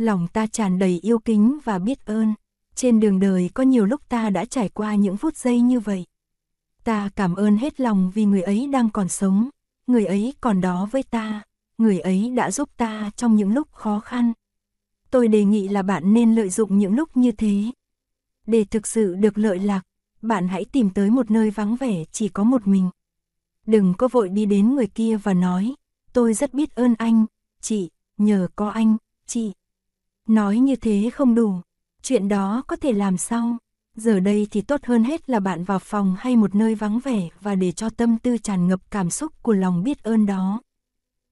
lòng ta tràn đầy yêu kính và biết ơn. Trên đường đời có nhiều lúc ta đã trải qua những phút giây như vậy. Ta cảm ơn hết lòng vì người ấy đang còn sống, người ấy còn đó với ta, người ấy đã giúp ta trong những lúc khó khăn. Tôi đề nghị là bạn nên lợi dụng những lúc như thế. Để thực sự được lợi lạc, bạn hãy tìm tới một nơi vắng vẻ chỉ có một mình. Đừng có vội đi đến người kia và nói, tôi rất biết ơn anh, chị, nhờ có anh, chị. Nói như thế không đủ, chuyện đó có thể làm sau. Giờ đây thì tốt hơn hết là bạn vào phòng hay một nơi vắng vẻ và để cho tâm tư tràn ngập cảm xúc của lòng biết ơn đó.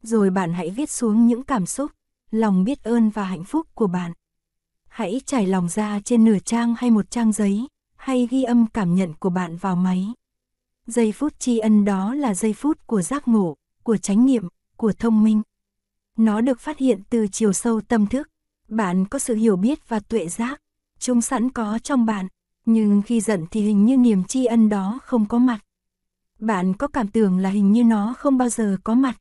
Rồi bạn hãy viết xuống những cảm xúc, lòng biết ơn và hạnh phúc của bạn. Hãy trải lòng ra trên nửa trang hay một trang giấy, hay ghi âm cảm nhận của bạn vào máy. Giây phút tri ân đó là giây phút của giác ngộ, của chánh niệm, của thông minh. Nó được phát hiện từ chiều sâu tâm thức. Bạn có sự hiểu biết và tuệ giác, chúng sẵn có trong bạn, nhưng khi giận thì hình như niềm tri ân đó không có mặt. Bạn có cảm tưởng là hình như nó không bao giờ có mặt.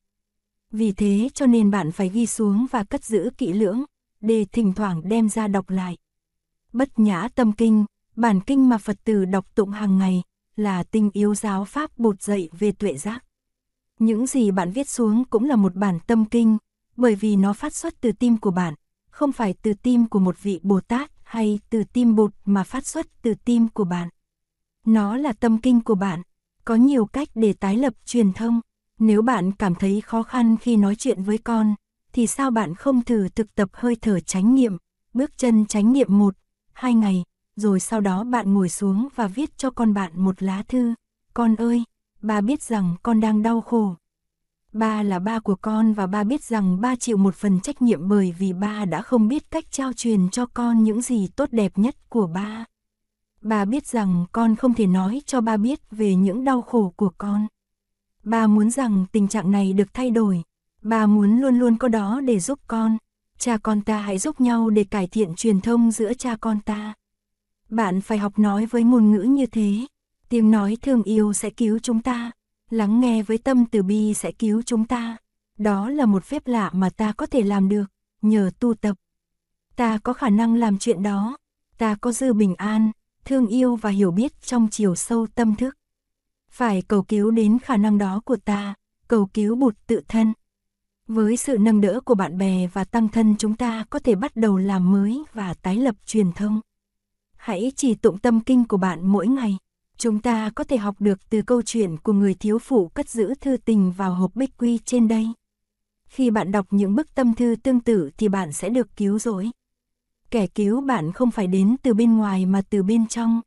Vì thế cho nên bạn phải ghi xuống và cất giữ kỹ lưỡng, để thỉnh thoảng đem ra đọc lại. Bất nhã tâm kinh, bản kinh mà Phật tử đọc tụng hàng ngày, là tinh yếu giáo pháp bột dậy về tuệ giác. Những gì bạn viết xuống cũng là một bản tâm kinh, bởi vì nó phát xuất từ tim của bạn, không phải từ tim của một vị Bồ Tát hay từ tim bụt mà phát xuất từ tim của bạn. Nó là tâm kinh của bạn, có nhiều cách để tái lập truyền thông. Nếu bạn cảm thấy khó khăn khi nói chuyện với con, thì sao bạn không thử thực tập hơi thở chánh niệm, bước chân chánh niệm một, hai ngày, rồi sau đó bạn ngồi xuống và viết cho con bạn một lá thư. Con ơi, bà biết rằng con đang đau khổ. Ba là ba của con và ba biết rằng ba chịu một phần trách nhiệm bởi vì ba đã không biết cách trao truyền cho con những gì tốt đẹp nhất của ba. Ba biết rằng con không thể nói cho ba biết về những đau khổ của con. Ba muốn rằng tình trạng này được thay đổi. Ba muốn luôn luôn có đó để giúp con. Cha con ta hãy giúp nhau để cải thiện truyền thông giữa cha con ta. Bạn phải học nói với ngôn ngữ như thế. Tiếng nói thương yêu sẽ cứu chúng ta. Lắng nghe với tâm từ bi sẽ cứu chúng ta. Đó là một phép lạ mà ta có thể làm được, nhờ tu tập. Ta có khả năng làm chuyện đó. Ta có dư bình an, thương yêu và hiểu biết trong chiều sâu tâm thức. Phải cầu cứu đến khả năng đó của ta, cầu cứu bụt tự thân. Với sự nâng đỡ của bạn bè và tăng thân chúng ta có thể bắt đầu làm mới và tái lập truyền thông. Hãy chỉ tụng tâm kinh của bạn mỗi ngày. Chúng ta có thể học được từ câu chuyện của người thiếu phụ cất giữ thư tình vào hộp bích quy trên đây. Khi bạn đọc những bức tâm thư tương tự thì bạn sẽ được cứu rỗi. Kẻ cứu bạn không phải đến từ bên ngoài mà từ bên trong.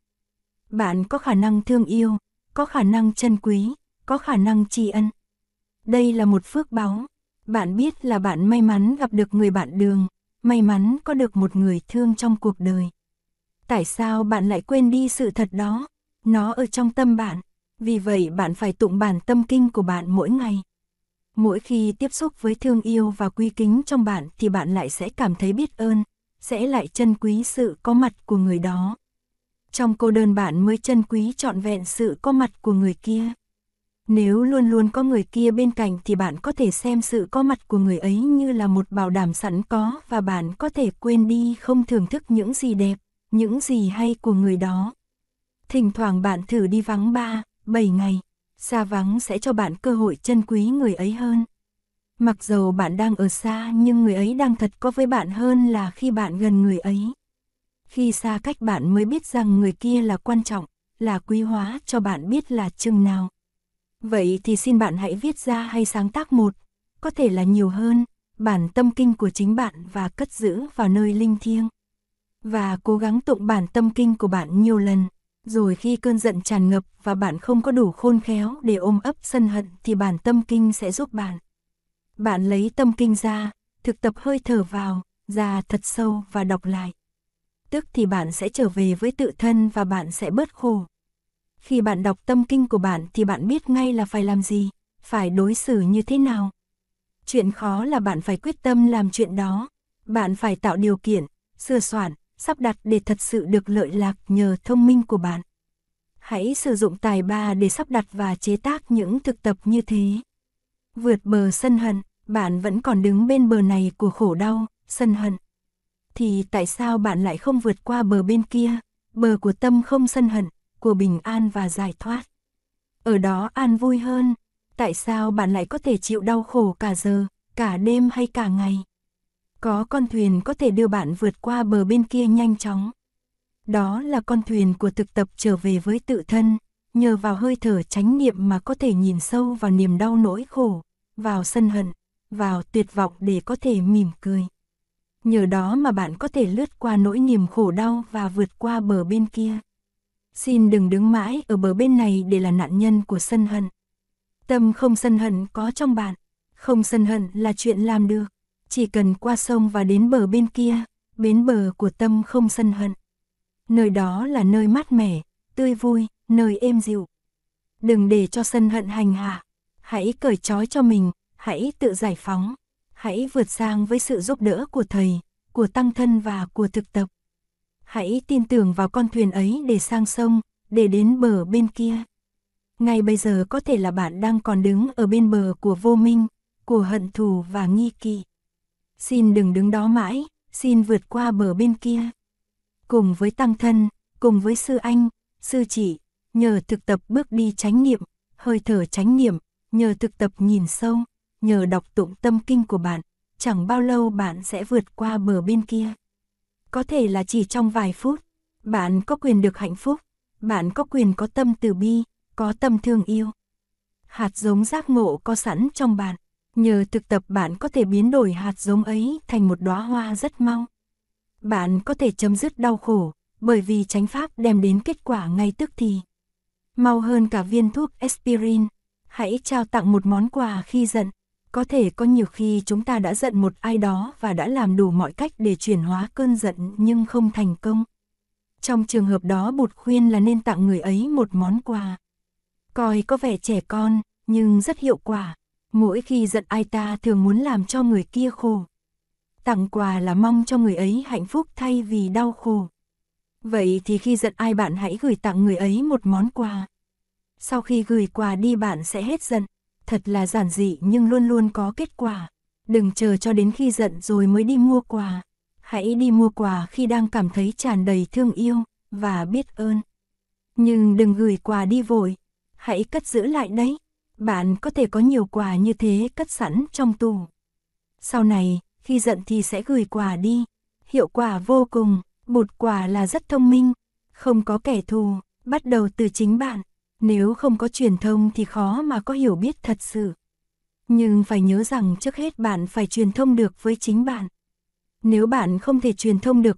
Bạn có khả năng thương yêu, có khả năng trân quý, có khả năng tri ân. Đây là một phước báu. Bạn biết là bạn may mắn gặp được người bạn đường, may mắn có được một người thương trong cuộc đời. Tại sao bạn lại quên đi sự thật đó? Nó ở trong tâm bạn, vì vậy bạn phải tụng bản tâm kinh của bạn mỗi ngày. Mỗi khi tiếp xúc với thương yêu và quy kính trong bạn thì bạn lại sẽ cảm thấy biết ơn, sẽ lại trân quý sự có mặt của người đó. Trong cô đơn bạn mới trân quý trọn vẹn sự có mặt của người kia. Nếu luôn luôn có người kia bên cạnh thì bạn có thể xem sự có mặt của người ấy như là một bảo đảm sẵn có và bạn có thể quên đi không thưởng thức những gì đẹp, những gì hay của người đó. Thỉnh thoảng bạn thử đi vắng 3, 7 ngày, xa vắng sẽ cho bạn cơ hội trân quý người ấy hơn. Mặc dầu bạn đang ở xa nhưng người ấy đang thật có với bạn hơn là khi bạn gần người ấy. Khi xa cách bạn mới biết rằng người kia là quan trọng, là quý hóa cho bạn biết là chừng nào. Vậy thì xin bạn hãy viết ra hay sáng tác một, có thể là nhiều hơn, bản tâm kinh của chính bạn và cất giữ vào nơi linh thiêng. Và cố gắng tụng bản tâm kinh của bạn nhiều lần. Rồi khi cơn giận tràn ngập và bạn không có đủ khôn khéo để ôm ấp sân hận thì bản tâm kinh sẽ giúp bạn. Bạn lấy tâm kinh ra, thực tập hơi thở vào, ra thật sâu và đọc lại. Tức thì bạn sẽ trở về với tự thân và bạn sẽ bớt khổ. Khi bạn đọc tâm kinh của bạn thì bạn biết ngay là phải làm gì, phải đối xử như thế nào. Chuyện khó là bạn phải quyết tâm làm chuyện đó. Bạn phải tạo điều kiện, sửa soạn, sắp đặt để thật sự được lợi lạc nhờ thông minh của bạn. Hãy sử dụng tài ba để sắp đặt và chế tác những thực tập như thế. Vượt bờ sân hận, bạn vẫn còn đứng bên bờ này của khổ đau, sân hận. thì tại sao bạn lại không vượt qua bờ bên kia, bờ của tâm không sân hận, của bình an và giải thoát? Ở đó an vui hơn, tại sao bạn lại có thể chịu đau khổ cả giờ, cả đêm hay cả ngày? Có con thuyền có thể đưa bạn vượt qua bờ bên kia nhanh chóng. Đó là con thuyền của thực tập trở về với tự thân, nhờ vào hơi thở chánh niệm mà có thể nhìn sâu vào niềm đau nỗi khổ, vào sân hận, vào tuyệt vọng để có thể mỉm cười. Nhờ đó mà bạn có thể lướt qua nỗi niềm khổ đau và vượt qua bờ bên kia. Xin đừng đứng mãi ở bờ bên này để là nạn nhân của sân hận. Tâm không sân hận có trong bạn, không sân hận là chuyện làm được. Chỉ cần qua sông và đến bờ bên kia, bến bờ của tâm không sân hận. Nơi đó là nơi mát mẻ, tươi vui, nơi êm dịu. Đừng để cho sân hận hành hạ, hãy cởi trói cho mình, hãy tự giải phóng, hãy vượt sang với sự giúp đỡ của thầy, của tăng thân và của thực tập. Hãy tin tưởng vào con thuyền ấy để sang sông, để đến bờ bên kia. Ngay bây giờ có thể là bạn đang còn đứng ở bên bờ của vô minh, của hận thù và nghi kỵ. Xin đừng đứng đó mãi, xin vượt qua bờ bên kia. Cùng với tăng thân, cùng với sư anh, sư chị, nhờ thực tập bước đi chánh niệm, hơi thở chánh niệm, nhờ thực tập nhìn sâu, nhờ đọc tụng tâm kinh của bạn, chẳng bao lâu bạn sẽ vượt qua bờ bên kia. Có thể là chỉ trong vài phút, bạn có quyền được hạnh phúc, bạn có quyền có tâm từ bi, có tâm thương yêu. Hạt giống giác ngộ có sẵn trong bạn, nhờ thực tập bạn có thể biến đổi hạt giống ấy thành một đóa hoa rất mau. Bạn có thể chấm dứt đau khổ, bởi vì chánh pháp đem đến kết quả ngay tức thì. Mau hơn cả viên thuốc aspirin, hãy trao tặng một món quà khi giận. Có thể có nhiều khi chúng ta đã giận một ai đó và đã làm đủ mọi cách để chuyển hóa cơn giận nhưng không thành công. Trong trường hợp đó Bụt khuyên là nên tặng người ấy một món quà. Coi có vẻ trẻ con, nhưng rất hiệu quả. Mỗi khi giận ai ta thường muốn làm cho người kia khổ. Tặng quà là mong cho người ấy hạnh phúc thay vì đau khổ. Vậy thì khi giận ai bạn hãy gửi tặng người ấy một món quà. Sau khi gửi quà đi bạn sẽ hết giận. Thật là giản dị nhưng luôn luôn có kết quả. Đừng chờ cho đến khi giận rồi mới đi mua quà. Hãy đi mua quà khi đang cảm thấy tràn đầy thương yêu và biết ơn. Nhưng đừng gửi quà đi vội. Hãy cất giữ lại đấy. Bạn có thể có nhiều quà như thế cất sẵn trong tủ. Sau này, khi giận thì sẽ gửi quà đi. Hiệu quả vô cùng, bột quà là rất thông minh, không có kẻ thù, bắt đầu từ chính bạn. Nếu không có truyền thông thì khó mà có hiểu biết thật sự. Nhưng phải nhớ rằng trước hết bạn phải truyền thông được với chính bạn. Nếu bạn không thể truyền thông được